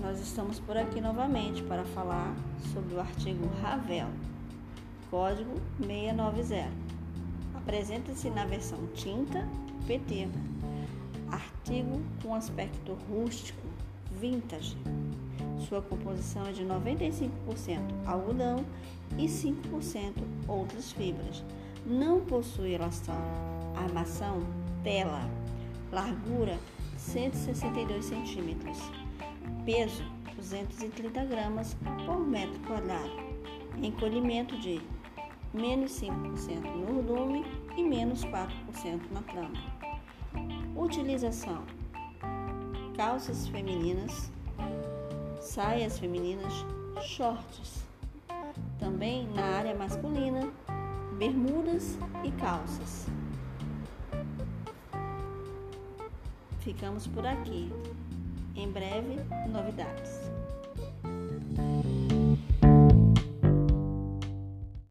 nós estamos por aqui novamente para falar sobre o artigo Ravel, código 690. Apresenta-se na versão tinta PT, artigo com aspecto rústico, vintage. Sua composição é de 95% algodão e 5% outras fibras. Não possui elação, armação, tela, largura 162 centímetros peso 230 gramas por metro quadrado, encolhimento de menos 5% no volume e menos 4% na trama. Utilização: calças femininas, saias femininas, shorts. Também na área masculina, bermudas e calças. Ficamos por aqui. Em breve, novidades.